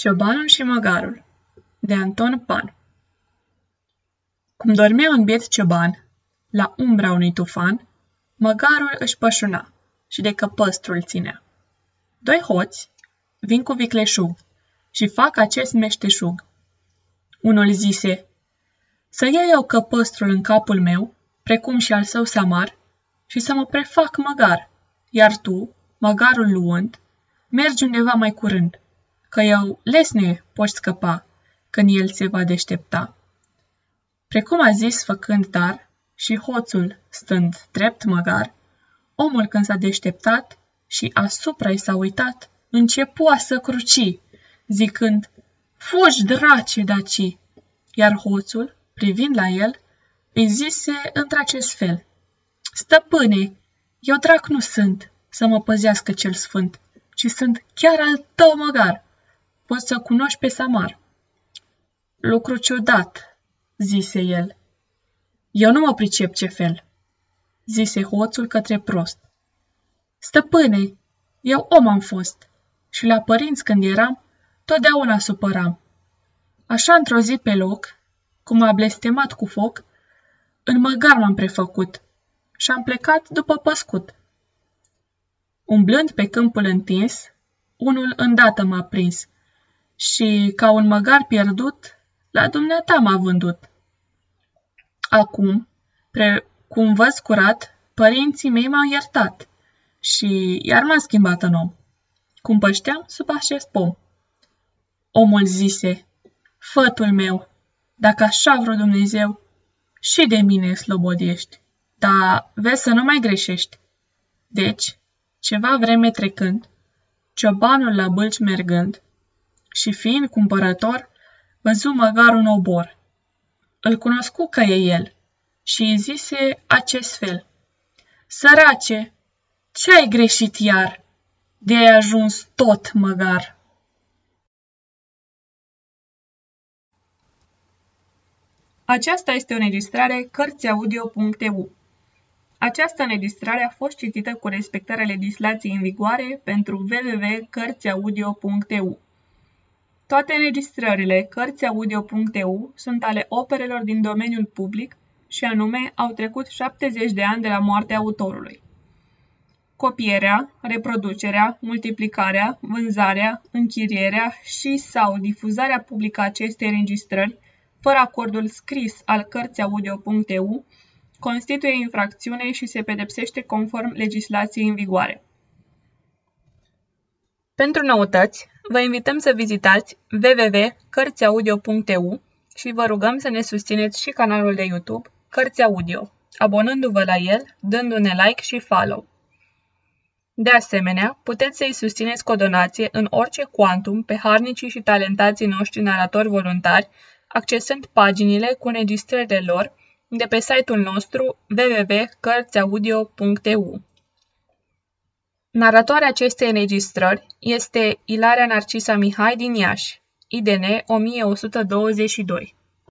Ciobanul și măgarul de Anton Pan Cum dormea un biet cioban, la umbra unui tufan, măgarul își pășuna și de căpăstrul ținea. Doi hoți vin cu vicleșug și fac acest meșteșug. Unul zise, să iau eu căpăstrul în capul meu, precum și al său samar, și să mă prefac măgar, iar tu, măgarul luând, mergi undeva mai curând că eu lesne poți scăpa când el se va deștepta. Precum a zis făcând dar și hoțul stând drept măgar, omul când s-a deșteptat și asupra i s-a uitat, începua să cruci, zicând, Fugi, drace, daci! Iar hoțul, privind la el, îi zise într-acest fel, Stăpâne, eu drac nu sunt să mă păzească cel sfânt, ci sunt chiar al tău măgar poți să cunoști pe Samar. Lucru ciudat, zise el. Eu nu mă pricep ce fel, zise hoțul către prost. Stăpâne, eu om am fost și la părinți când eram, totdeauna supăram. Așa într-o zi pe loc, cum a blestemat cu foc, în măgar m-am prefăcut și am plecat după păscut. Umblând pe câmpul întins, unul îndată m-a prins și, ca un măgar pierdut, la dumneata m-a vândut. Acum, precum văz curat, părinții mei m-au iertat și iar m-a schimbat în om. Cum pășteam sub acest pom. Omul zise, fătul meu, dacă așa vreo Dumnezeu, și de mine slobodiești, dar vezi să nu mai greșești. Deci, ceva vreme trecând, ciobanul la bălci mergând, și fiind cumpărător, văzu măgar un obor. Îl cunoscu că e el și îi zise acest fel. Sărace, ce ai greșit iar? De ai ajuns tot măgar. Aceasta este o înregistrare Cărțiaudio.eu. Această înregistrare a fost citită cu respectarea legislației în vigoare pentru www.cărțiaudio.eu. Toate înregistrările Cărțiaudio.eu sunt ale operelor din domeniul public și anume au trecut 70 de ani de la moartea autorului. Copierea, reproducerea, multiplicarea, vânzarea, închirierea și sau difuzarea publică a acestei înregistrări, fără acordul scris al Cărțiaudio.eu, constituie infracțiune și se pedepsește conform legislației în vigoare. Pentru noutăți, vă invităm să vizitați www.cărțiaudio.eu și vă rugăm să ne susțineți și canalul de YouTube Cărți Audio, abonându-vă la el, dându-ne like și follow. De asemenea, puteți să-i susțineți cu o donație în orice quantum pe harnicii și talentații noștri naratori voluntari, accesând paginile cu înregistrările lor de pe site-ul nostru www.cărțiaudio.eu. Naratoarea acestei înregistrări este Ilarea Narcisa Mihai din Iași, IDN 1122.